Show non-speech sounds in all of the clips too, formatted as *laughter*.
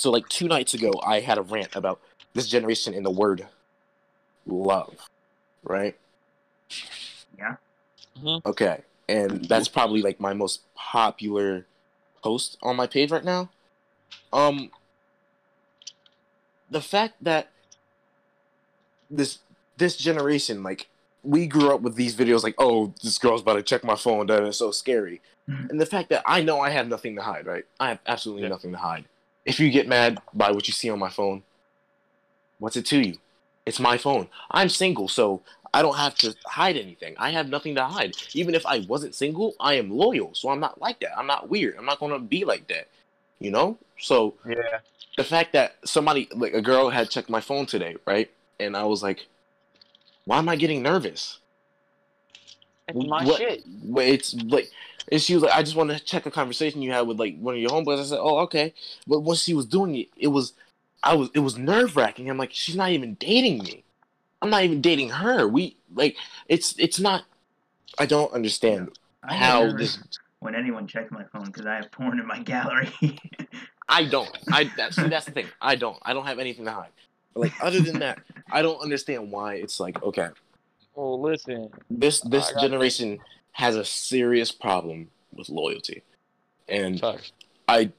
so like two nights ago, I had a rant about this generation and the word love, right? Yeah. Okay, and that's probably like my most popular post on my page right now. Um, the fact that this this generation, like, we grew up with these videos, like, oh, this girl's about to check my phone, that is so scary, Mhm. and the fact that I know I have nothing to hide, right? I have absolutely Yeah. nothing to hide. If you get mad by what you see on my phone, what's it to you? It's my phone. I'm single, so I don't have to hide anything. I have nothing to hide. Even if I wasn't single, I am loyal, so I'm not like that. I'm not weird. I'm not gonna be like that. You know? So Yeah. the fact that somebody like a girl had checked my phone today, right? And I was like, why am I getting nervous? It's my What- shit. It's like, and she was like, I just want to check a conversation you had with like one of your homeboys. I said, oh, okay. But when she was doing it, it was, I was, it was nerve wracking. I'm like, she's not even dating me. I'm not even dating her. We like, it's, it's not. I don't understand I how this. when anyone checks my phone because I have porn in my gallery. *laughs* I don't. I that's see, that's the thing. I don't. I don't have anything to hide. But, like other than that, I don't understand why it's like okay. Oh, listen. This this I got generation has a serious problem with loyalty, and Facts. I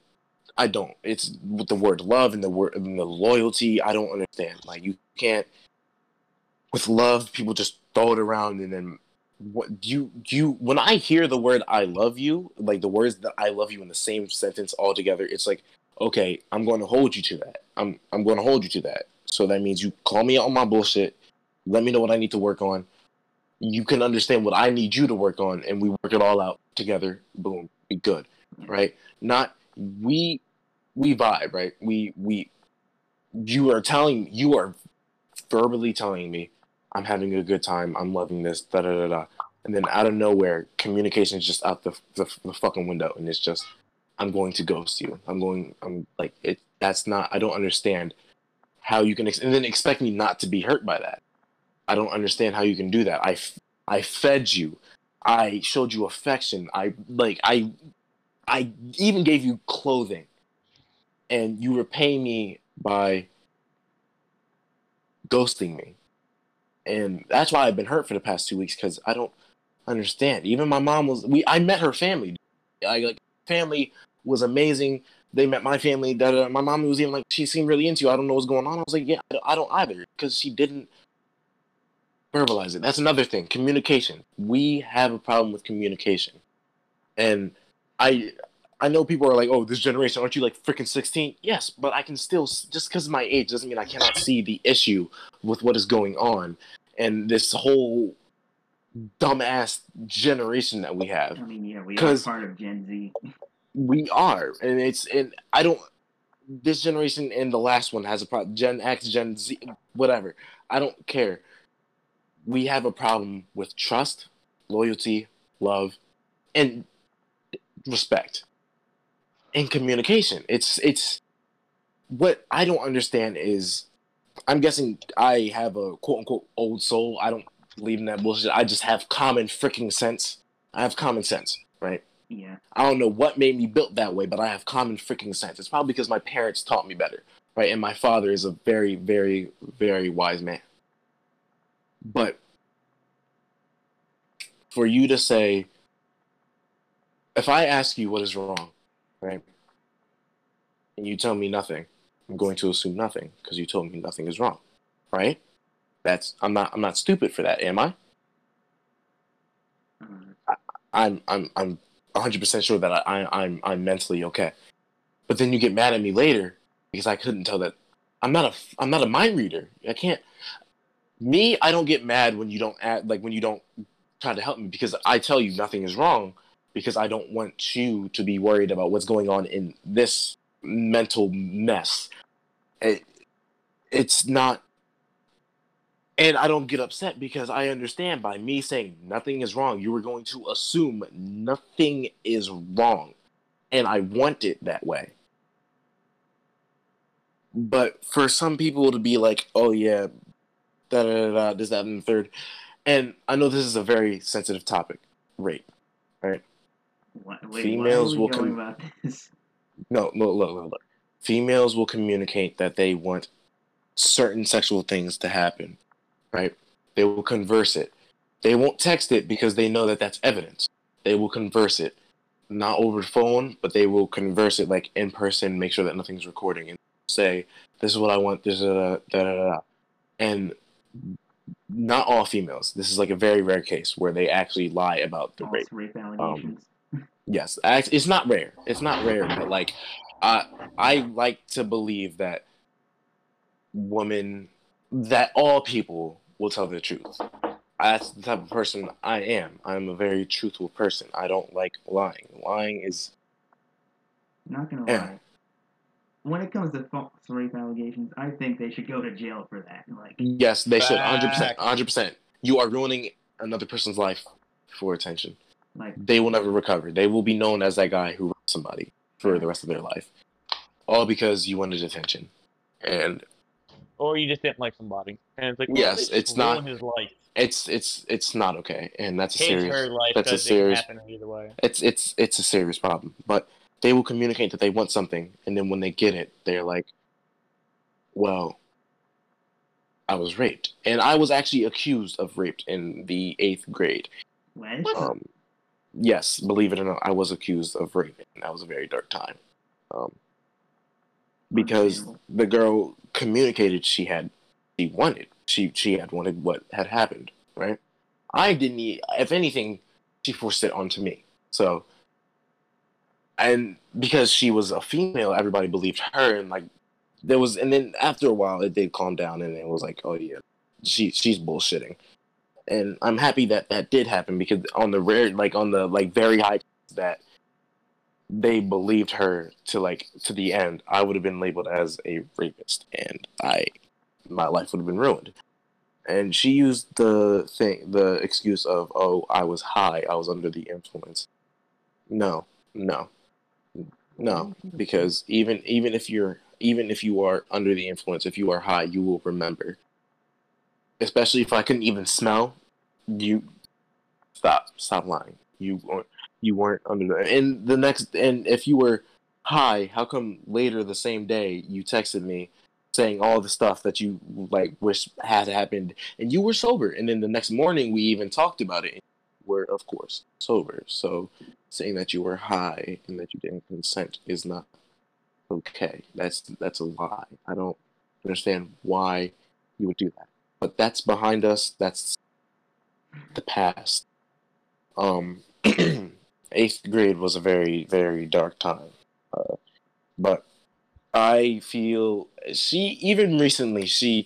I don't. It's with the word love and the word and the loyalty. I don't understand. Like you can't with love. People just throw it around and then what you you when I hear the word I love you, like the words that I love you in the same sentence all together, it's like okay, I'm going to hold you to that. I'm I'm going to hold you to that. So that means you call me out on my bullshit. Let me know what I need to work on. You can understand what I need you to work on, and we work it all out together. Boom, be good, right? Not we we vibe, right? We we you are telling you are verbally telling me I'm having a good time, I'm loving this, da da da da, and then out of nowhere, communication is just out the, the the fucking window, and it's just I'm going to ghost you. I'm going. I'm like it. That's not. I don't understand how you can ex- and then expect me not to be hurt by that. I don't understand how you can do that. I, I fed you. I showed you affection. I like I I even gave you clothing. And you repay me by ghosting me. And that's why I've been hurt for the past 2 weeks cuz I don't understand. Even my mom was we I met her family. I like family was amazing. They met my family. Da, da. My mom was even like, she seemed really into you. I don't know what's going on. I was like, yeah, I don't either, because she didn't verbalize it. That's another thing. Communication. We have a problem with communication, and I, I know people are like, oh, this generation, aren't you like freaking sixteen? Yes, but I can still just because of my age doesn't mean I cannot see the issue with what is going on, and this whole dumbass generation that we have I mean, yeah, we are part of Gen Z. we are and it's and i don't this generation and the last one has a problem gen x gen z whatever i don't care we have a problem with trust loyalty love and respect and communication it's it's what i don't understand is i'm guessing i have a quote unquote old soul i don't believe in that bullshit i just have common freaking sense i have common sense right Yeah. I don't know what made me built that way, but I have common freaking sense. It's probably because my parents taught me better, right? And my father is a very, very, very wise man. But for you to say, if I ask you what is wrong, right, and you tell me nothing, I'm going to assume nothing because you told me nothing is wrong, right? That's I'm not I'm not stupid for that, am I? I'm I'm I'm 100 percent sure that I, I I'm I'm mentally okay. But then you get mad at me later because I couldn't tell that I'm not a I'm not a mind reader. I can't. Me, I don't get mad when you don't add like when you don't try to help me because I tell you nothing is wrong because I don't want you to be worried about what's going on in this mental mess. It, it's not and I don't get upset because I understand by me saying nothing is wrong, you were going to assume nothing is wrong. And I want it that way. But for some people to be like, oh yeah, da da da, da this, that, and the third. And I know this is a very sensitive topic, rape. Right? What, wait, Females why are we will com- about this? *laughs* No, no, look, look, look. females will communicate that they want certain sexual things to happen, right? They will converse it. They won't text it because they know that that's evidence. They will converse it, not over phone, but they will converse it like in person, make sure that nothing's recording, and say, "This is what I want." This is da da da da. And not all females. This is like a very rare case where they actually lie about the rape. Rape allegations. Yes, it's not rare. It's not rare, but like, I I like to believe that women, that all people will tell the truth. That's the type of person I am. I'm a very truthful person. I don't like lying. Lying is Not gonna Yeah. lie. When it comes to false rape allegations, I think they should go to jail for that. Like, yes, they should. Hundred percent. Hundred percent. You are ruining another person's life for attention. like They will never recover. They will be known as that guy who raped somebody for the rest of their life, all because you wanted attention. And Or you just didn't like somebody, and it's like, well, Yes, they it's not- his life. it's it's it's not okay, and that's a His serious. her life that's a because it can serious- either way. It's it's it's a serious problem. But they will communicate that they want something, and then when they get it, they're like, "Well, I was raped, and I was actually accused of rape in the eighth grade." wedge. Um, yes, believe it or not, I was accused of rape, and that was a very dark time. Um, because the girl communicated she had she wanted she she had wanted what had happened right i didn't if anything she forced it onto me so and because she was a female everybody believed her and like there was and then after a while it did calm down and it was like oh yeah she she's bullshitting and i'm happy that that did happen because on the rare like on the like very high that they believed her to like to the end, I would have been labeled as a rapist, and I, my life would have been ruined. And she used the thing, the excuse of, "Oh, I was high, I was under the influence." No, no, no, mm-hmm. because even even if you're even if you are under the influence, if you are high, you will remember. Especially if I couldn't even smell, you stop, stop lying. You weren't- you weren't under the and the next and if you were high, how come later the same day you texted me saying all the stuff that you like wish had happened and you were sober and then the next morning we even talked about it and you were of course sober so saying that you were high and that you didn't consent is not okay. That's that's a lie. I don't understand why you would do that. But that's behind us. That's the past. Um *clears throat* eighth grade was a very very dark time. Uh, but i feel she even recently she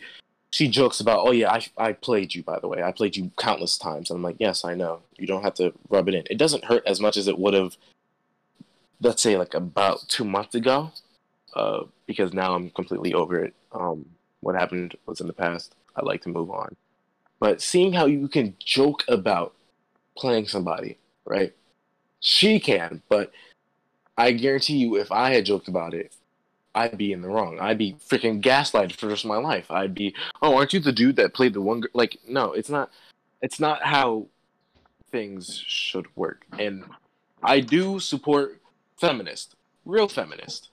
she jokes about oh yeah I, I played you by the way. I played you countless times. And i'm like yes i know. You don't have to rub it in. It doesn't hurt as much as it would have let's say like about two months ago uh, because now i'm completely over it. Um, what happened was in the past. I like to move on. But seeing how you can joke about playing somebody right? She can, but I guarantee you, if I had joked about it, I'd be in the wrong. I'd be freaking gaslighted for the rest of my life. I'd be, oh, aren't you the dude that played the one? Gr-? Like, no, it's not. It's not how things should work. And I do support feminist, real feminist.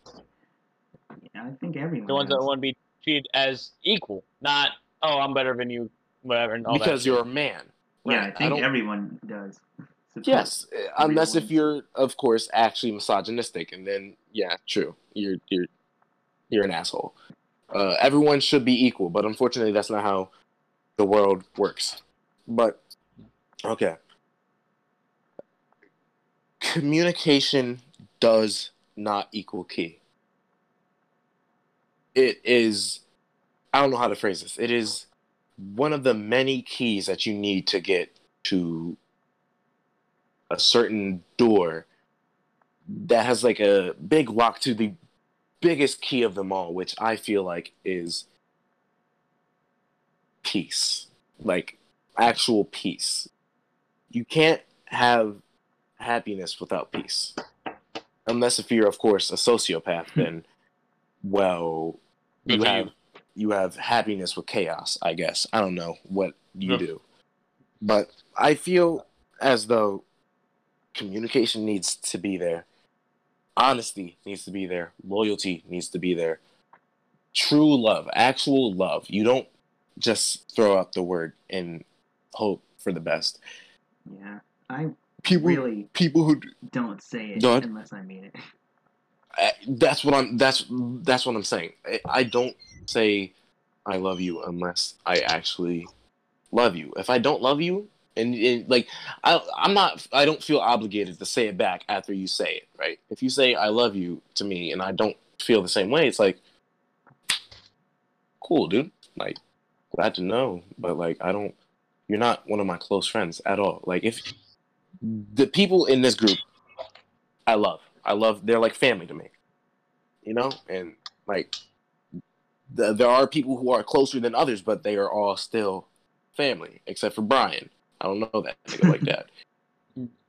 Yeah, I think everyone. The ones that want to be treated as equal, not oh I'm better than you, whatever. And all that because shit. you're a man. Yeah, I think don't- everyone does. support Yes, uh, unless if you're, of course, actually misogynistic, and then yeah, true, you're you're you're an asshole. Uh, everyone should be equal, but unfortunately, that's not how the world works. But okay, communication does not equal key. It is, I don't know how to phrase this. It is one of the many keys that you need to get to a certain door that has like a big lock to the biggest key of them all, which I feel like is peace. Like actual peace. You can't have happiness without peace. Unless if you're of course a sociopath, hmm. then well you have you. you have happiness with chaos, I guess. I don't know what you Yeah. do. But I feel as though communication needs to be there. Honesty needs to be there. Loyalty needs to be there. True love, actual love. You don't just throw out the word and hope for the best. Yeah, I People, really people who don't say it ahead. unless I mean it. *laughs* I- that's what I'm. That's that's what I'm saying. I, I don't say I love you unless I actually love you. If I don't love you, and, and like I, I'm not. I don't feel obligated to say it back after you say it. Right? If you say I love you to me, and I don't feel the same way, it's like cool, dude. Like glad to know, but like I don't. You're not one of my close friends at all. Like if the people in this group, I love. I love. They're like family to me. You know, and like th- there are people who are closer than others, but they are all still family, except for Brian. I don't know that nigga like that. *laughs*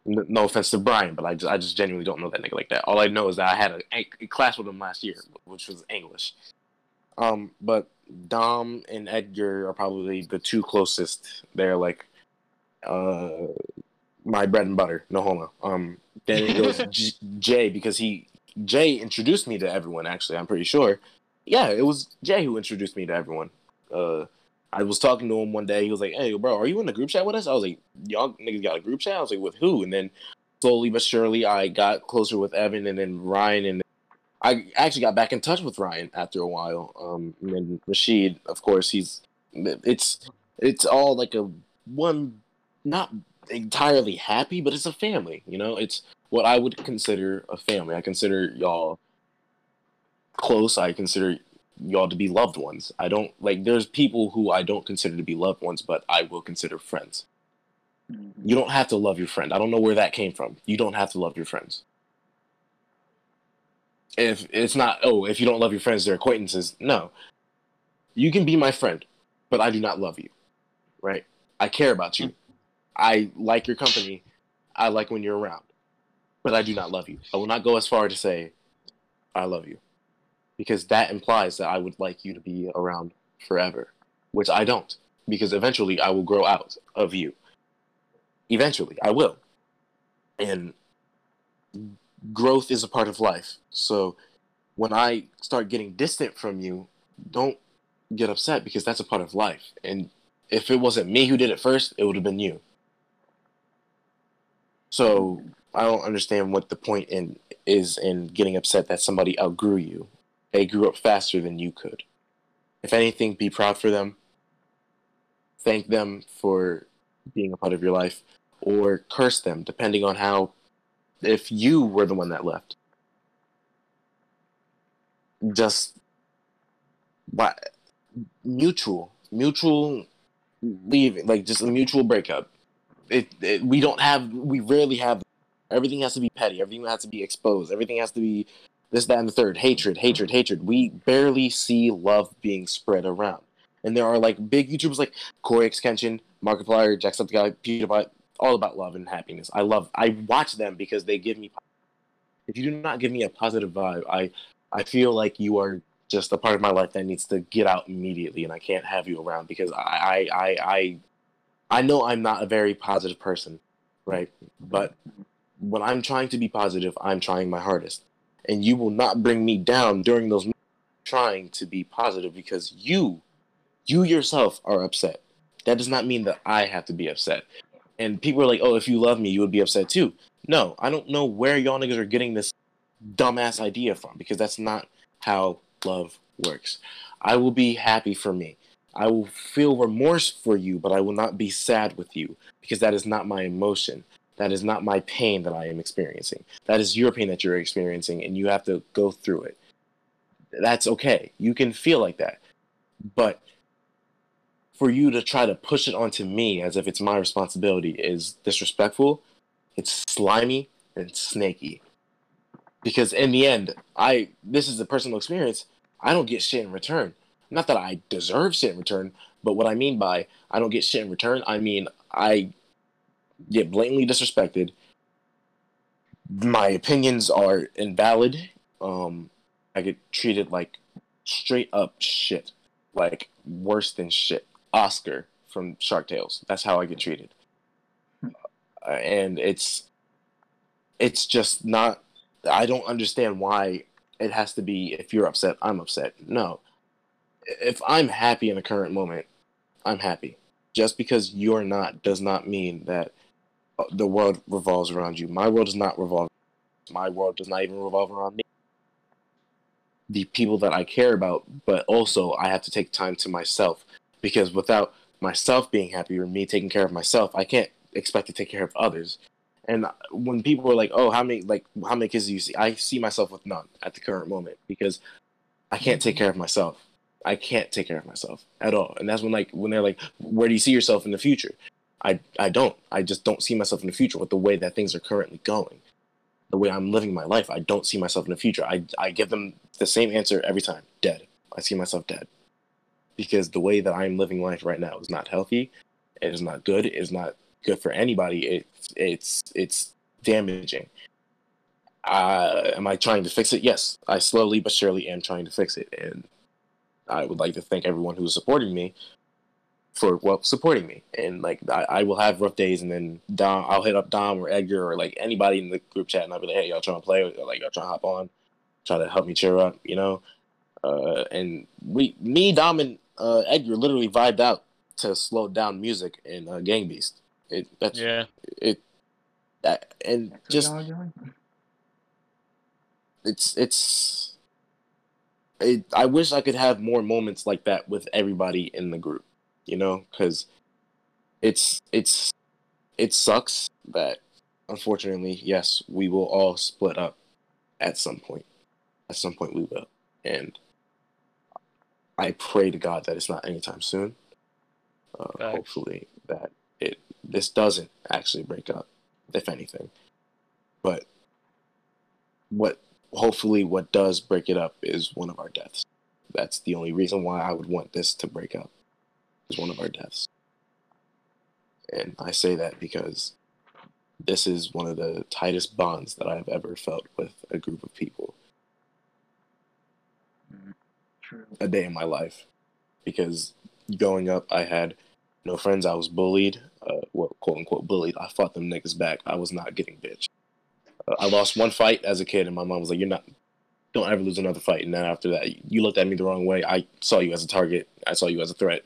No offense to Brian, but I just, I just genuinely don't know that nigga like that. All I know is that I had a, a class with him last year, which was English. Um, but Dom and Edgar are probably the two closest. They're like, uh, my bread and butter. No homo. Um, then it goes *laughs* J- Jay because he Jay introduced me to everyone. Actually, I'm pretty sure. Yeah, it was Jay who introduced me to everyone. Uh, I was talking to him one day. He was like, "Hey, bro, are you in the group chat with us?" I was like, "Y'all niggas got a group chat?" I was like, "With who?" And then slowly but surely, I got closer with Evan, and then Ryan, and I actually got back in touch with Ryan after a while. Um, and then Rashid, of course, he's it's it's all like a one, not entirely happy, but it's a family. You know, it's what I would consider a family. I consider y'all close. I consider y'all to be loved ones. I don't like. There's people who I don't consider to be loved ones, but I will consider friends. Mhm. You don't have to love your friend. I don't know where that came from. You don't have to love your friends. If it's not, oh, if you don't love your friends, they're acquaintances. No. You can be my friend, but I do not love you. Right? I care about you. I like your company. I like when you're around. But I do not love you. I will not go as far to say I love you. Because that implies that I would like you to be around forever, which I don't. Because eventually I will grow out of you. Eventually i will. And growth is a part of life. So when i start getting distant from you don't get upset because that's a part of life. And if it wasn't me who did it first it would have been you. So i don't understand what the point in is in getting upset that somebody outgrew you they grew up faster than you could. If anything be proud for them. Thank them for being a part of your life or curse them depending on how if you were the one that left. Just but mutual mutual leaving like just a mutual breakup. It, it we don't have we rarely have everything has to be petty everything has to be exposed everything has to be this that and the third hatred hatred hatred. We barely see love being spread around. And there are like big youtubers like CoryxKenshin markiplier jacksepticeye pewdiepie all about love and happiness. I love i watch them because they give me if you do not give me a positive vibe i i feel like you are just a part of my life that needs to get out immediately and i can't have you around because i i i i, I know i'm not a very positive person right? But when i'm trying to be positive i'm trying my hardest and you will not bring me down during those trying to be positive because you you yourself are upset. That does not mean that i have to be upset. And people are like oh if you love me you would be upset too. No i don't know where y'all niggas are getting this dumbass idea from because that's not how love works. I will be happy for me. I will feel remorse for you but i will not be sad with you because that is not my emotion that is not my pain that i am experiencing. That is your pain that you're experiencing and you have to go through it. That's okay. You can feel like that. But for you to try to push it onto me as if it's my responsibility is disrespectful it's slimy and it's snaky. Because in the end i this is a personal experience. I don't get shit in return. Not that i deserve shit in return but what i mean by i don't get shit in return i mean i get blatantly disrespected my opinions are invalid um i get treated like straight up shit like worse than shit oscar from shark tales that's how i get treated uh, and it's it's just not I don't understand why it has to be if you're upset, I'm upset. No. If I'm happy in the current moment, I'm happy. Just because you're not does not mean that the world revolves around you. My world does not revolve. My world does not even revolve around me. The people that I care about, but also I have to take time to myself because without myself being happy or me taking care of myself, I can't expect to take care of others. And when people are like, "Oh, how many like how many kids do you see?" I see myself with none at the current moment because I can't take care of myself. I can't take care of myself at all. And that's when like when they're like, "Where do you see yourself in the future?" I I don't. I just don't see myself in the future with the way that things are currently going. The way I'm living my life, I don't see myself in the future. I I give them the same answer every time. Dead. I see myself dead. Because the way that I'm living life right now is not healthy. It is not good. It is not good for anybody. It's it's it's damaging. Uh, am I trying to fix it? Yes, I slowly but surely am trying to fix it, and I would like to thank everyone who's supporting me for well supporting me. And like I, I will have rough days, and then Dom, I'll hit up Dom or Edgar or like anybody in the group chat, and I'll be like, "Hey, y'all trying to play? Or, like y'all trying to hop on, try to help me cheer up, you know?" Uh, and we, me, Dom, and uh, Edgar literally vibed out to slow down music in uh, Gang Beast. It that's Yeah. it that and That's just y'all are doing? it's it's it, I wish I could have more moments like that with everybody in the group, you know, because it's it's it sucks that unfortunately, yes, we will all split up at some point. At some point, we will, and I pray to God that it's not anytime soon. Uh, hopefully, that it this doesn't actually break up, if anything. But what hopefully what does break it up is one of our deaths. That's the only reason why I would want this to break up. Is one of our deaths. And I say that because this is one of the tightest bonds that I've ever felt with a group of people True. a day in my life. Because growing up, I had no friends. I was bullied, uh, well, quote unquote bullied. I fought them niggas back. I was not getting bitch. Uh, I lost one fight as a kid, and my mom was like, "You're not, don't ever lose another fight." And then after that, you looked at me the wrong way. I saw you as a target. I saw you as a threat.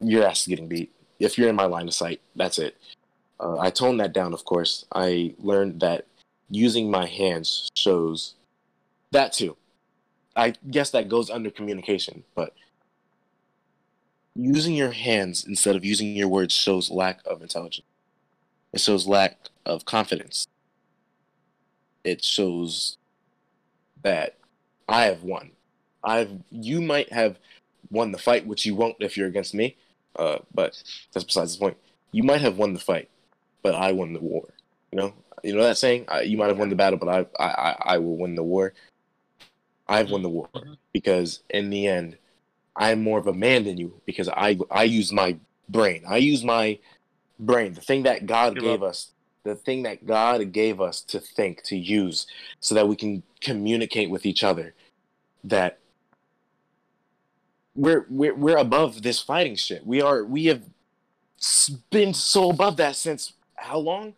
Your ass is getting beat. If you're in my line of sight, that's it. Uh, I toned that down, of course. I learned that using my hands shows that too. I guess that goes under communication, but using your hands instead of using your words shows lack of intelligence. It shows lack of confidence. It shows that I have won. I've you might have won the fight, which you won't if you're against me. Uh, but that's besides the point. You might have won the fight, but I won the war. You know, you know that saying. I, you might have won the battle, but I, I, I, will win the war. I've won the war Mhm. because in the end, I'm more of a man than you because I, I use my brain. I use my brain, the thing that God Give gave up. us, the thing that God gave us to think, to use, so that we can communicate with each other. That we're we're we're above this fighting shit. We are we have been so above that since how long?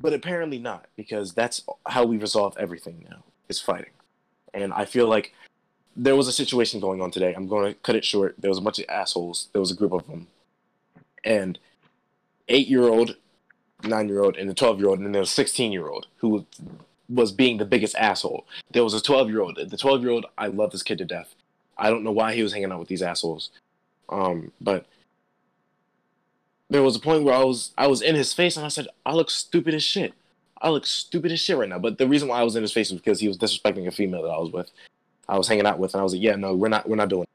But apparently not, because that's how we resolve everything now is fighting. And I feel like there was a situation going on today. I'm going to cut it short. There was a bunch of assholes. There was a group of them, and eight year old, nine year old, and a twelve year old, and then there was a sixteen year old who was being the biggest asshole. There was a twelve year old. The twelve year old, I love this kid to death. I don't know why he was hanging out with these assholes, um, but there was a point where I was I was in his face and I said, "I look stupid as shit. I look stupid as shit right now." But the reason why I was in his face was because he was disrespecting a female that I was with. I was hanging out with, and I was like, "Yeah, no, we're not, we're not doing. It.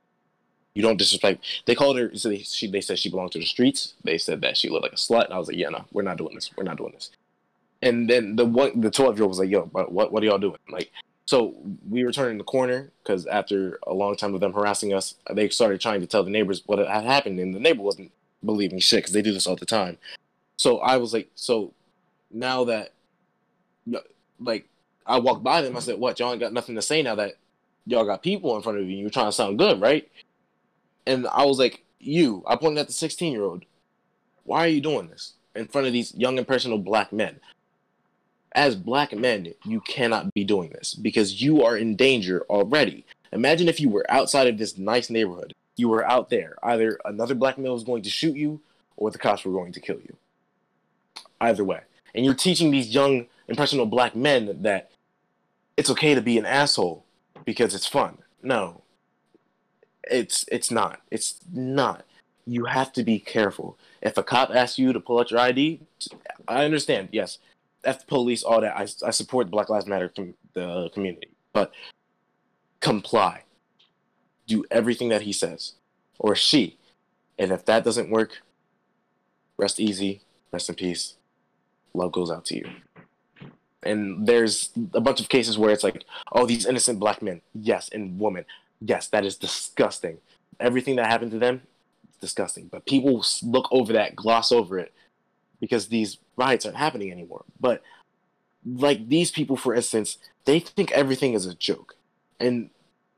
You don't disrespect." They called her. So they, she, they said she belonged to the streets. They said that she looked like a slut. And I was like, "Yeah, no, we're not doing this. We're not doing this." And then the one, the twelve year old was like, "Yo, but what, what are y'all doing?" Like, so we were turning the corner because after a long time of them harassing us, they started trying to tell the neighbors what had happened, and the neighbor wasn't believing shit because they do this all the time. So I was like, so now that, like, I walked by them, I said, "What? Y'all ain't got nothing to say now that y'all got people in front of you. You're trying to sound good, right?" And I was like, "You." I pointed at the 16 year old. Why are you doing this in front of these young impressionable black men? As black men, you cannot be doing this because you are in danger already. Imagine if you were outside of this nice neighborhood. You were out there. Either another black male was going to shoot you or the cops were going to kill you. Either way. And you're teaching these young, impressionable black men that it's okay to be an asshole because it's fun. No. It's it's not. It's not. You have to be careful. If a cop asks you to pull out your ID, I understand. Yes, F police, all that. I, I support the Black Lives Matter com- the community, but comply. Do everything that he says or she, and if that doesn't work, rest easy, rest in peace. Love goes out to you. And there's a bunch of cases where it's like, oh, these innocent black men, yes, and women, yes, that is disgusting. Everything that happened to them, disgusting. But people look over that, gloss over it, because these riots aren't happening anymore. But like these people, for instance, they think everything is a joke, and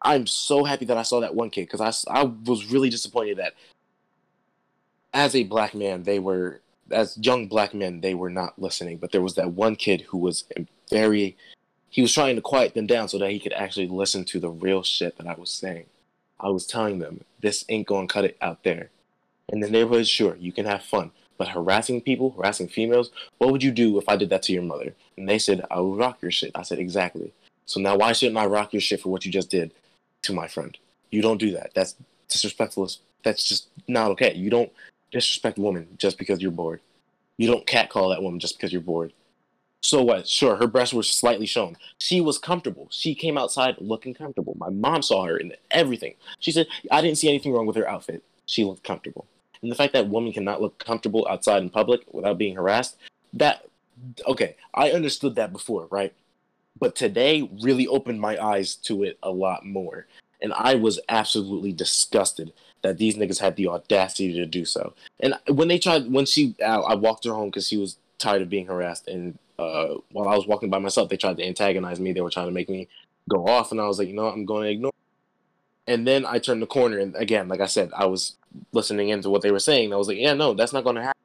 I'm so happy that I saw that one kid because I I was really disappointed that as a black man they were as young black men they were not listening, but there was that one kid who was very he was trying to quiet them down so that he could actually listen to the real shit that I was saying. I was telling them this ain't gonna cut it out there. In the neighborhood, sure, you can have fun, but harassing people, harassing females, what would you do if I did that to your mother? And they said, I would rock your shit. I said, exactly. So now why shouldn't I rock your shit for what you just did to my friend? You don't do that. That's disrespectful. That's just not okay. You don't disrespect a woman just because you're bored. You don't catcall that woman just because you're bored. So what? Sure, her breasts were slightly shown. She was comfortable. She came outside looking comfortable. My mom saw her in everything. She said, I didn't see anything wrong with her outfit. She looked comfortable. And the fact that women cannot look comfortable outside in public without being harassed, that okay, I understood that before, right? But today really opened my eyes to it a lot more. And I was absolutely disgusted that these niggas had the audacity to do so. And when they tried, when she, I walked her home because she was tired of being harassed. And uh, while I was walking by myself, they tried to antagonize me. They were trying to make me go off. And I was like, you know what? I'm going to ignore. And then I turned the corner. And again, like I said, I was listening into what they were saying. I was like, yeah, no, that's not going to happen.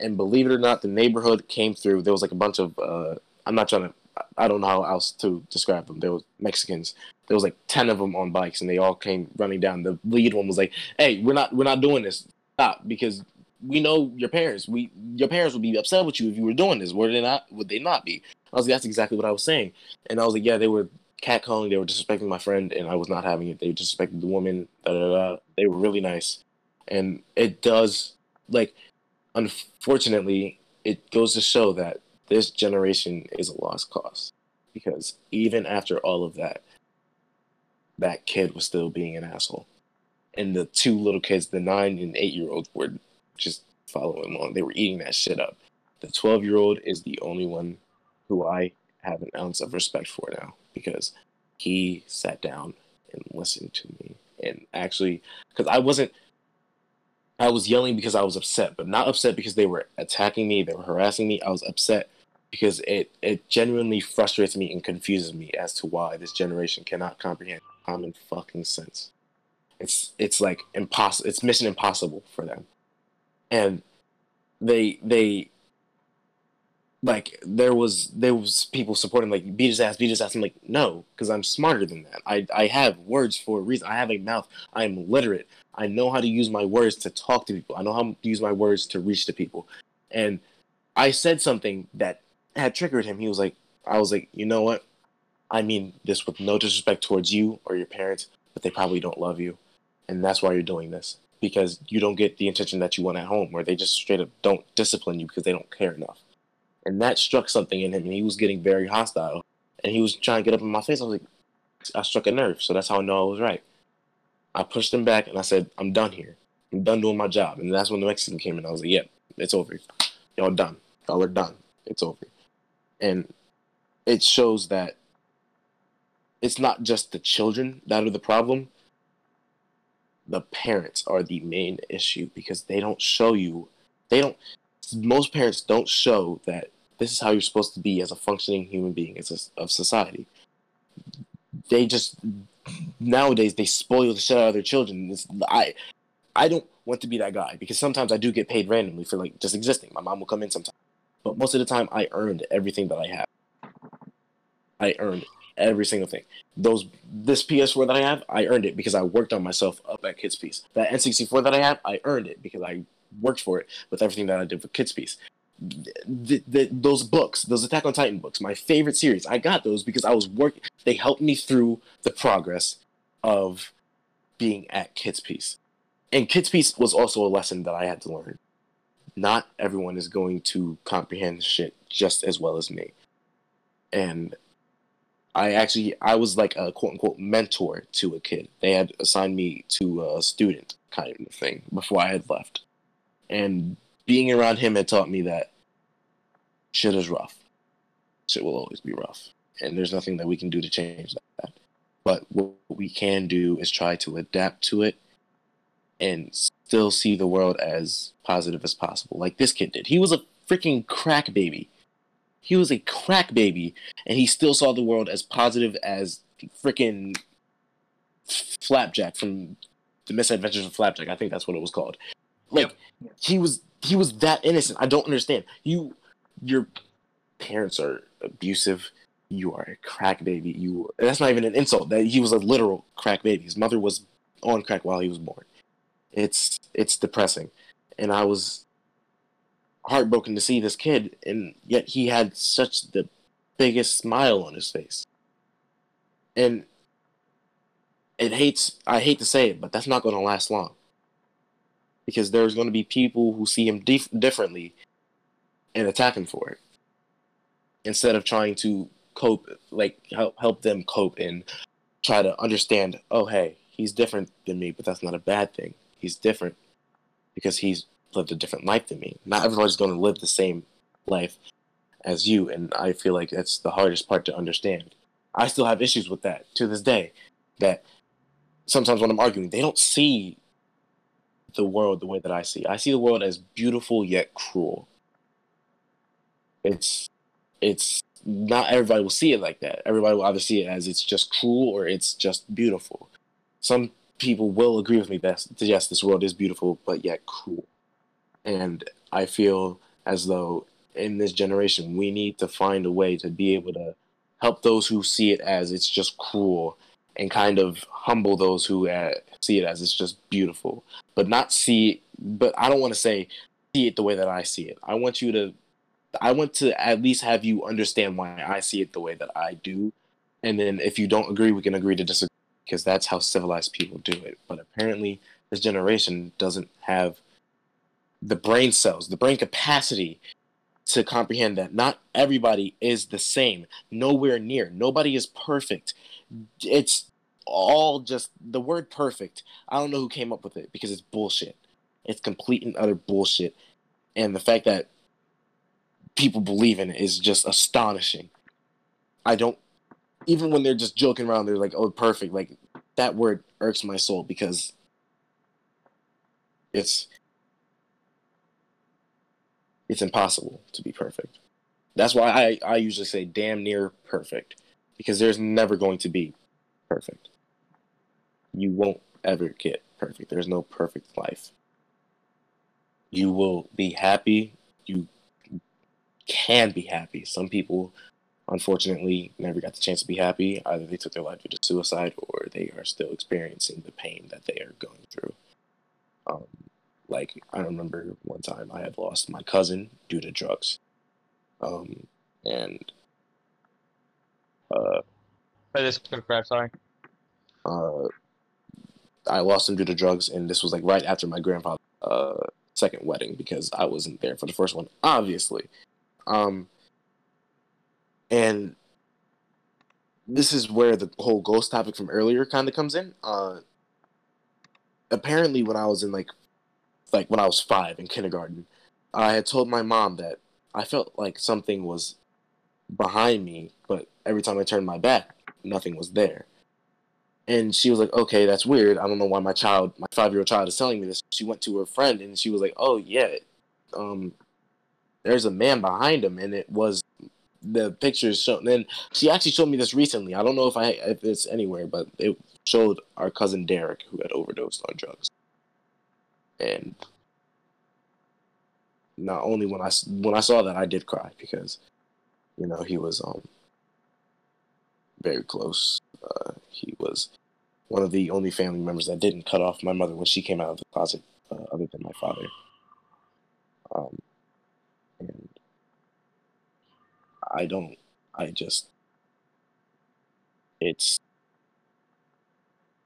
And believe it or not, the neighborhood came through. There was like a bunch of, uh, I'm not trying to, I don't know how else to describe them. There was Mexicans. There was like ten of them on bikes, and they all came running down. The lead one was like, "Hey, we're not, we're not doing this. Stop, because we know your parents. We, your parents would be upset with you if you were doing this. Would they not? Would they not be?" I was like, "That's exactly what I was saying." And I was like, "Yeah, they were catcalling. They were disrespecting my friend, and I was not having it. They disrespected the woman. Da, da, da. They were really nice." And it does like unfortunately it goes to show that this generation is a lost cause. Because even after all of that that kid was still being an asshole. And the two little kids the nine and eight year olds were just following along. They were eating that shit up. The 12 year old is the only one who i have an ounce of respect for now. Because he sat down and listened to me. And actually because i wasn't I was yelling because I was upset, but not upset because they were attacking me, they were harassing me. I was upset because it it genuinely frustrates me and confuses me as to why this generation cannot comprehend common fucking sense. It's it's like impossible. It's mission impossible for them, and they they like there was there was people supporting like beat his ass, beat his ass. I'm like no, because I'm smarter than that. I I have words for a reason. I have a mouth. I am literate. I know how to use my words to talk to people. I know how to use my words to reach the people. And I said something that had triggered him. He was like, I was like, you know what? I mean this with no disrespect towards you or your parents, but they probably don't love you. And that's why you're doing this. Because you don't get the attention that you want at home, or they just straight up don't discipline you because they don't care enough. And that struck something in him, and he was getting very hostile. And he was trying to get up in my face. I was like, I struck a nerve. So that's how I know I was right. I pushed him back and I said, I'm done here. I'm done doing my job. And that's when the Mexican came in. I was like, yep, yeah, it's over. Y'all done. Y'all are done. It's over. And it shows that it's not just the children that are the problem. The parents are the main issue because they don't show you, they don't, most parents don't show that this is how you're supposed to be as a functioning human being as a, of society. They just nowadays they spoil the shit out of their children. It's, I I don't want to be that guy because sometimes I do get paid randomly for like just existing. My mom will come in sometimes, but most of the time I earned everything that I have. I earned every single thing. Those this PS4 that I have, I earned it because I worked on myself up at KidsPeace. That N64 that I have, I earned it because I worked for it with everything that I did for KidsPeace. The, the, those books, those Attack on Titan books, my favorite series, I got those because I was working. They helped me through the progress of being at KidsPeace. And KidsPeace was also a lesson that I had to learn. Not everyone is going to comprehend shit just as well as me. And I actually I was like a quote unquote mentor to a kid. They had assigned me to a student kind of thing before I had left. And being around him had taught me that shit is rough. Shit will always be rough. And there's nothing that we can do to change that. But what we can do is try to adapt to it and still see the world as positive as possible. Like this kid did. He was a freaking crack baby. He was a crack baby, and he still saw the world as positive as freaking Flapjack from the Misadventures of Flapjack. I think that's what it was called. Like Yep. he was he was that innocent. I don't understand. You your parents are abusive. You are a crack baby. You that's not even an insult. That he was a literal crack baby. His mother was on crack while he was born. It's it's depressing. And I was heartbroken to see this kid and yet he had such the biggest smile on his face. And it hates I hate to say it, but that's not going to last long. Because there's going to be people who see him dif- differently and attack him for it. Instead of trying to cope like help help them cope and try to understand, oh hey, he's different than me, but that's not a bad thing. He's different because he's lived a different life than me. Not everybody's going to live the same life as you, and I feel like that's the hardest part to understand. I still have issues with that to this day. That sometimes when I'm arguing, they don't see the world the way that I see. I see the world as beautiful yet cruel. It's it's not everybody will see it like that. Everybody will either see it as it's just cruel or it's just beautiful. Some people will agree with me that yes, this world is beautiful but yet cruel. And I feel as though in this generation we need to find a way to be able to help those who see it as it's just cruel and kind of humble those who uh, see it as it's just beautiful but not see but i don't want to say see it the way that i see it i want you to i want to at least have you understand why i see it the way that i do. And then if you don't agree we can agree to disagree because that's how civilized people do it. But apparently this generation doesn't have the brain cells the brain capacity to comprehend that. Not everybody is the same nowhere near. Nobody is perfect. It's all just the word perfect. I don't know who came up with it because it's bullshit. It's complete and utter bullshit. And the fact that people believe in it is just astonishing i don't even when they're just joking around they're like oh perfect like that word irks my soul because it's it's impossible to be perfect. That's why I, I usually say damn near perfect because there's never going to be perfect. You won't ever get perfect. There's no perfect life. You will be happy. You can be happy. Some people, unfortunately, never got the chance to be happy. Either they took their life due to suicide or they are still experiencing the pain that they are going through. Um, like I remember one time I had lost my cousin due to drugs, um, and uh, Play this quick rap, sorry. uh, I lost him due to drugs, and this was like right after my grandfather's uh, second wedding because I wasn't there for the first one, obviously. Um, and this is where the whole ghost topic from earlier kind of comes in. Uh, apparently, when I was in like like when I was five in kindergarten, I had told my mom that I felt like something was behind me, but every time I turned my back, nothing was there. And she was like, "Okay, that's weird. I don't know why my child, my five-year-old child, is telling me this." She went to her friend, and she was like, "Oh yeah, um, there's a man behind him, and it was the pictures shown." Then she actually showed me this recently. I don't know if I if it's anywhere, but it showed our cousin Derek who had overdosed on drugs and not only when I when I saw that I did cry because you know he was um very close. Uh, he was one of the only family members that didn't cut off my mother when she came out of the closet, uh, other than my father. Um, and I don't. I just. It's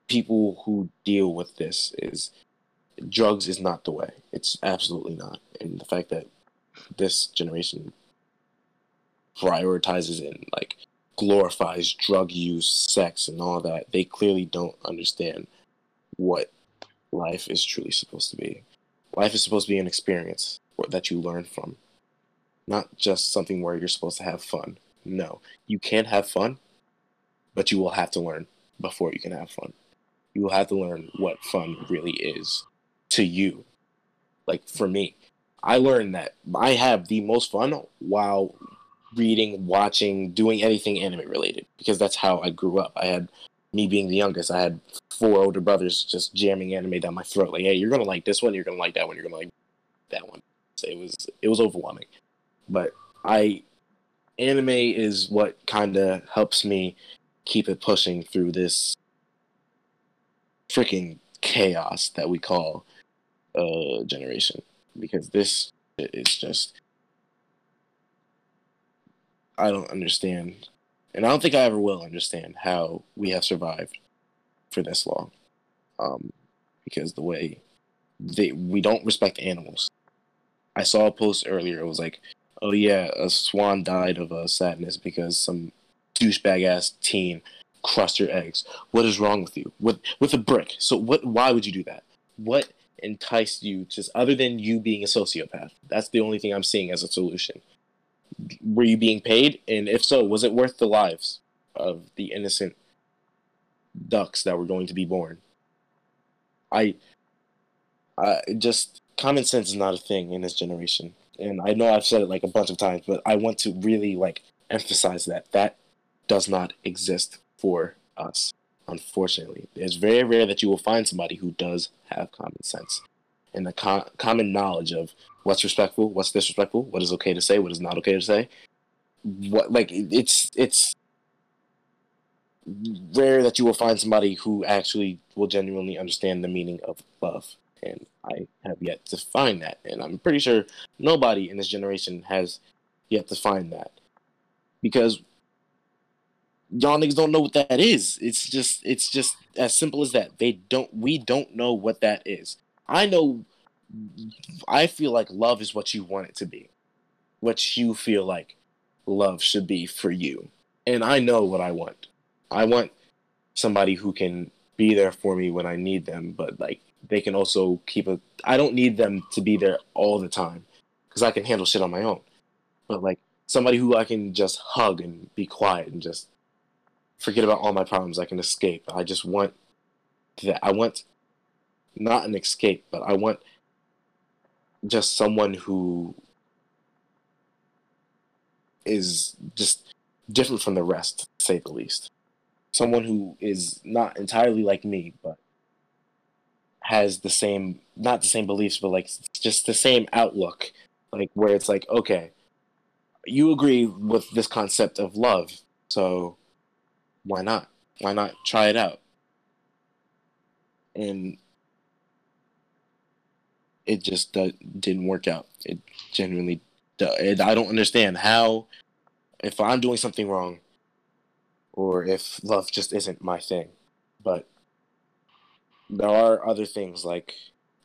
people who deal with this is drugs is not the way. It's absolutely not. And the fact that this generation prioritizes and like glorifies drug use, sex, and all that, they clearly don't understand what life is truly supposed to be. Life is supposed to be an experience that you learn from, not just something where you're supposed to have fun. No, you can't have fun, but you will have to learn before you can have fun. You will have to learn what fun really is to you. Like for me, I learned that I have the most fun while reading, watching, doing anything anime related because that's how I grew up. I had me being the youngest, I had four older brothers just jamming anime down my throat. Like, hey, you're gonna like this one, you're gonna like that one, you're gonna like that one. So it was it was overwhelming, but I anime is what kind of helps me keep it pushing through this freaking chaos that we call uh generation because this is just I don't understand, and I don't think I ever will understand how we have survived for this long. Um, because the way they we don't respect animals. I saw a post earlier. It was like, "Oh yeah, a swan died of uh, sadness because some douchebag ass teen crushed her eggs. What is wrong with you? With with a brick? So what? Why would you do that? What enticed you? Just other than you being a sociopath? That's the only thing I'm seeing as a solution were you being paid? And if so, was it worth the lives of the innocent ducks that were going to be born? I, I just common sense is not a thing in this generation, and I know I've said it like a bunch of times, but I want to really like emphasize that that does not exist for us. Unfortunately, it's very rare that you will find somebody who does have common sense and the co- common knowledge of what's respectful, what's disrespectful, what is okay to say, what is not okay to say. What like it's it's rare that you will find somebody who actually will genuinely understand the meaning of love, and I have yet to find that, and I'm pretty sure nobody in this generation has yet to find that because y'all niggas don't know what that is. It's just it's just as simple as that. They don't we don't know what that is. I know I feel like love is what you want it to be. What you feel like love should be for you. And I know what I want. I want somebody who can be there for me when I need them, but like they can also keep a I don't need them to be there all the time cuz I can handle shit on my own. But like somebody who I can just hug and be quiet and just forget about all my problems. I can escape. I just want that. I want not an escape, but I want just someone who is just different from the rest, to say the least. Someone who is not entirely like me, but has the same, not the same beliefs, but like just the same outlook. Like, where it's like, okay, you agree with this concept of love, so why not? Why not try it out? And it just uh, didn't work out. It genuinely, it, I don't understand how, if I'm doing something wrong, or if love just isn't my thing. But there are other things like,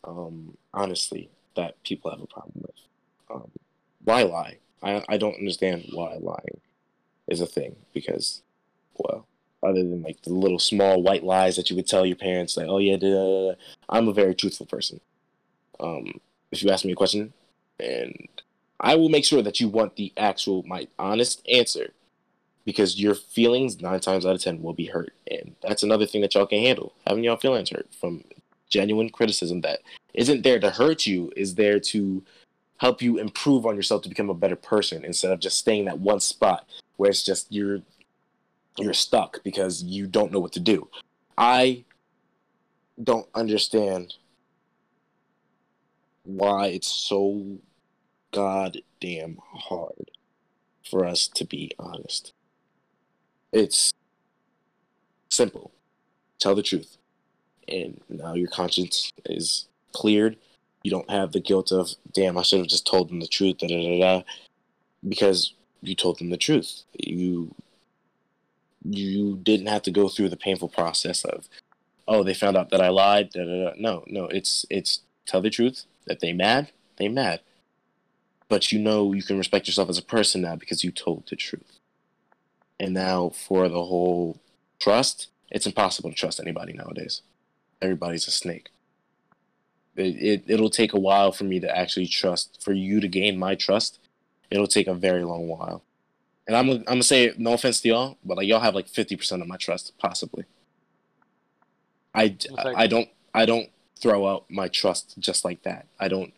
um, honestly, that people have a problem with. Um, why lie? I I don't understand why lying is a thing because, well, other than like the little small white lies that you would tell your parents, like, oh yeah, da, da, da. I'm a very truthful person um, if you ask me a question, and I will make sure that you want the actual, my honest answer, because your feelings nine times out of ten will be hurt, and that's another thing that y'all can handle having y'all feelings hurt from genuine criticism that isn't there to hurt you, is there to help you improve on yourself to become a better person instead of just staying that one spot where it's just you're you're stuck because you don't know what to do. I don't understand why it's so goddamn hard for us to be honest. It's Simple. Tell the truth. And now your conscience is cleared. You don't have the guilt of, damn, I should have just told them the truth, da da da da. Because you told them the truth. You you didn't have to go through the painful process of, oh, they found out that I lied. Da, da, da. No, no, it's it's tell the truth. That they mad, they mad. But you know you can respect yourself as a person now because you told the truth. And now for the whole trust, it's impossible to trust anybody nowadays. Everybody's a snake. It, it it'll take a while for me to actually trust for you to gain my trust. It'll take a very long while. And I'm I'm gonna say no offense to y'all, but like y'all have like fifty percent of my trust, possibly. I, I don't I don't throw out my trust just like that. I don't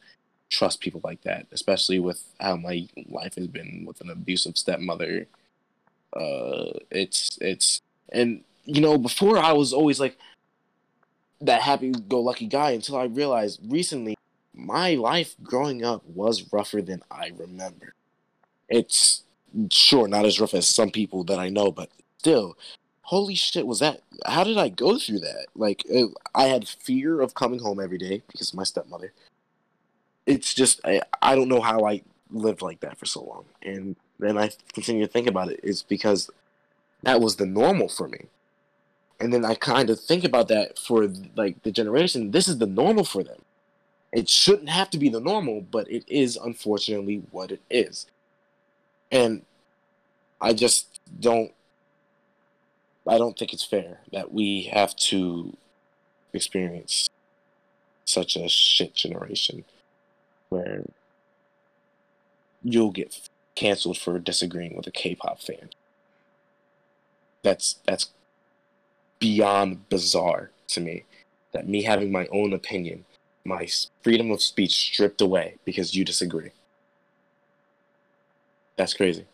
trust people like that, especially with how my life has been with an abusive stepmother. Uh, it's it's and you know before I was always like that happy-go-lucky guy until I realized recently my life growing up was rougher than I remember. It's sure not as rough as some people that I know, but still, holy shit, was that? How did I go through that? Like, it, I had fear of coming home every day because of my stepmother. It's just I, I don't know how I lived like that for so long, and then I continue to think about it. It's because that was the normal for me, and then I kind of think about that for like the generation. This is the normal for them. It shouldn't have to be the normal, but it is unfortunately what it is. And I just don't I don't think it's fair that we have to experience such a shit generation where you'll get canceled for disagreeing with a K-pop fan. That's that's beyond bizarre to me. That me having my own opinion, my freedom of speech stripped away because you disagree. That's crazy.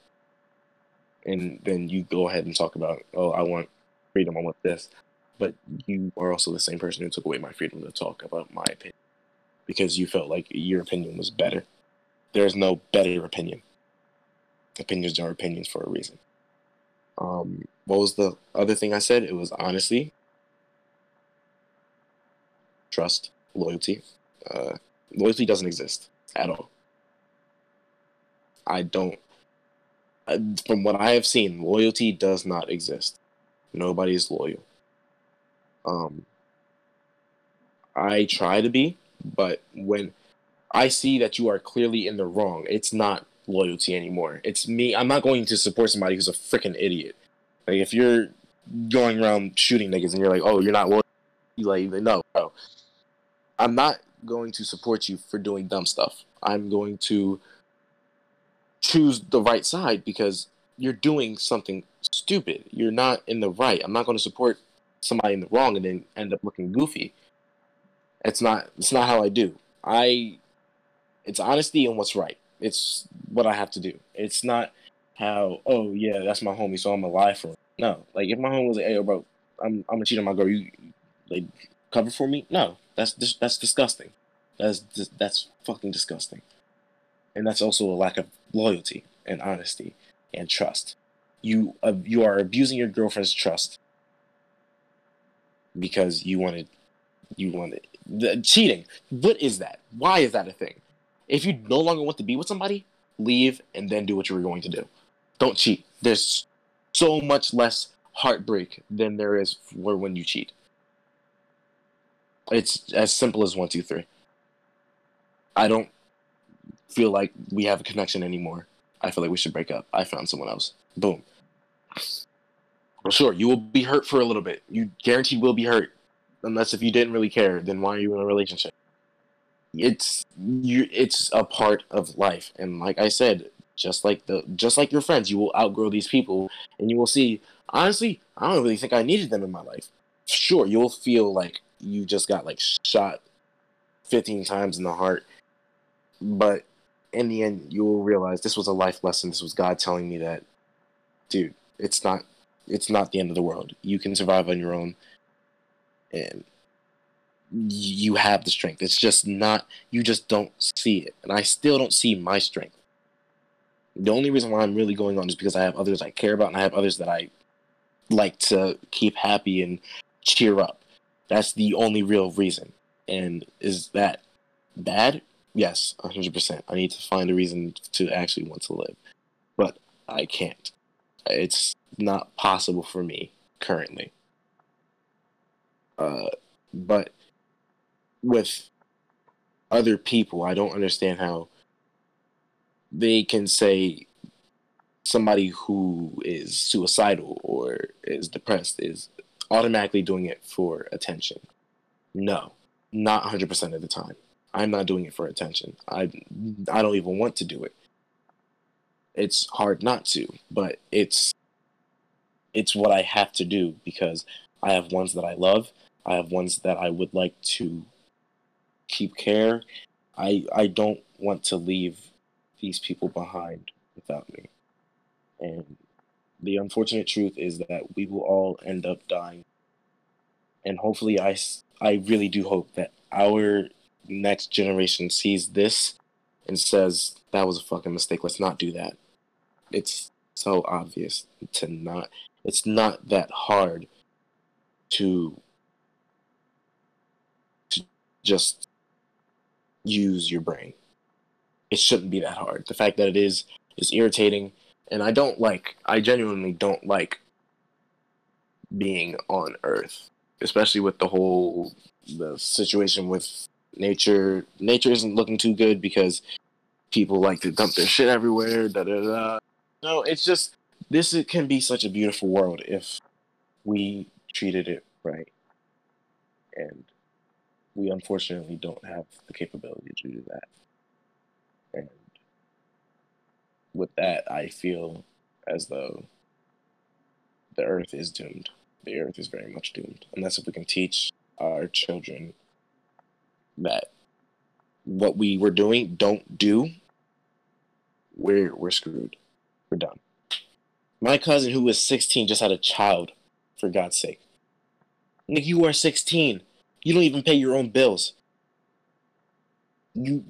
And then you go ahead and talk about, oh, I want freedom, I want this. But you are also the same person who took away my freedom to talk about my opinion because you felt like your opinion was better. There's no better opinion. Opinions are opinions for a reason. Um, what was the other thing I said? It was honesty, trust, loyalty. Uh, loyalty doesn't exist at all. I don't from what I have seen, loyalty does not exist. Nobody is loyal. Um, I try to be, but when I see that you are clearly in the wrong, it's not loyalty anymore. It's me. I'm not going to support somebody who's a freaking idiot. Like if you're going around shooting niggas and you're like, oh, you're not loyal, You like no, bro. I'm not going to support you for doing dumb stuff. I'm going to choose the right side because you're doing something stupid. You're not in the right. I'm not going to support somebody in the wrong and then end up looking goofy. It's not. It's not how I do. I. It's honesty and what's right. It's what I have to do. It's not how. Oh yeah, that's my homie, so I'm a lie for him. No, like if my homie was like, "Hey, bro, I'm I'm gonna cheat on my girl," you like cover for me? No, that's that's disgusting. That's that's fucking disgusting and that's also a lack of loyalty and honesty and trust. You uh, you are abusing your girlfriend's trust because you wanted you wanted the, cheating. What is that? Why is that a thing? If you no longer want to be with somebody, leave and then do what you were going to do. Don't cheat. There's so much less heartbreak than there is for when you cheat. It's as simple as one, two, three. I don't feel like we have a connection anymore. I feel like we should break up. I found someone else. Boom. Sure, you will be hurt for a little bit. You guaranteed will be hurt. Unless if you didn't really care, then why are you in a relationship? It's you it's a part of life. And like I said, just like the just like your friends, you will outgrow these people and you will see honestly, I don't really think I needed them in my life. Sure, you'll feel like you just got like shot 15 times in the heart. But in the end, you will realize this was a life lesson. This was God telling me that, dude, it's not, it's not the end of the world. You can survive on your own, and you have the strength. It's just not, you just don't see it, and I still don't see my strength. The only reason why I'm really going on is because I have others I care about, and I have others that I like to keep happy and cheer up. That's the only real reason. And is that bad? Yes, 100%. I need to find a reason to actually want to live. But I can't. It's not possible for me currently. Uh, but with other people, I don't understand how they can say somebody who is suicidal or is depressed is automatically doing it for attention. No, not 100% of the time. I'm not doing it for attention. I I don't even want to do it. It's hard not to, but it's it's what I have to do because I have ones that I love. I have ones that I would like to keep care. I I don't want to leave these people behind without me. And the unfortunate truth is that we will all end up dying. And hopefully I I really do hope that our next generation sees this and says that was a fucking mistake. Let's not do that. It's so obvious to not it's not that hard to to just use your brain. It shouldn't be that hard. The fact that it is is irritating and I don't like I genuinely don't like being on earth, especially with the whole the situation with nature. Nature isn't looking too good because people like to dump their shit everywhere. Da da da. No, it's just this it can be such a beautiful world if we treated it right, and we unfortunately don't have the capability to do that. And with that, I feel as though the earth is doomed. The earth is very much doomed, unless if we can teach our children that what we were doing don't do, we're we're screwed. We're done. My cousin who was 16 just had a child, for God's sake. Nick, you are 16. You don't even pay your own bills. You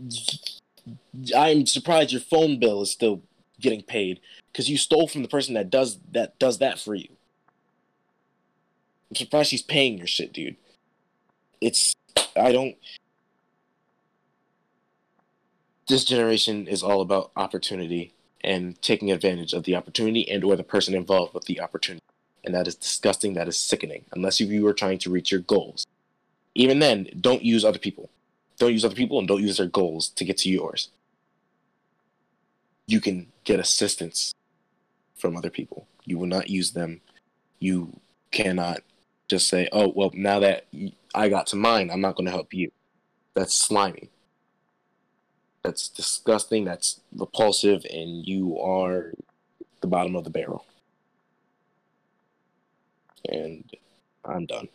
I'm surprised your phone bill is still getting paid because you stole from the person that does that does that for you. I'm surprised she's paying your shit, dude. It's I don't this generation is all about opportunity and taking advantage of the opportunity and or the person involved with the opportunity and that is disgusting that is sickening unless you are trying to reach your goals even then don't use other people. Don't use other people and don't use their goals to get to yours. You can get assistance from other people. You will not use them. You cannot just say oh well now that i got to mine i'm not going to help you. That's slimy. That's disgusting, that's repulsive, and you are the bottom of the barrel. And I'm done.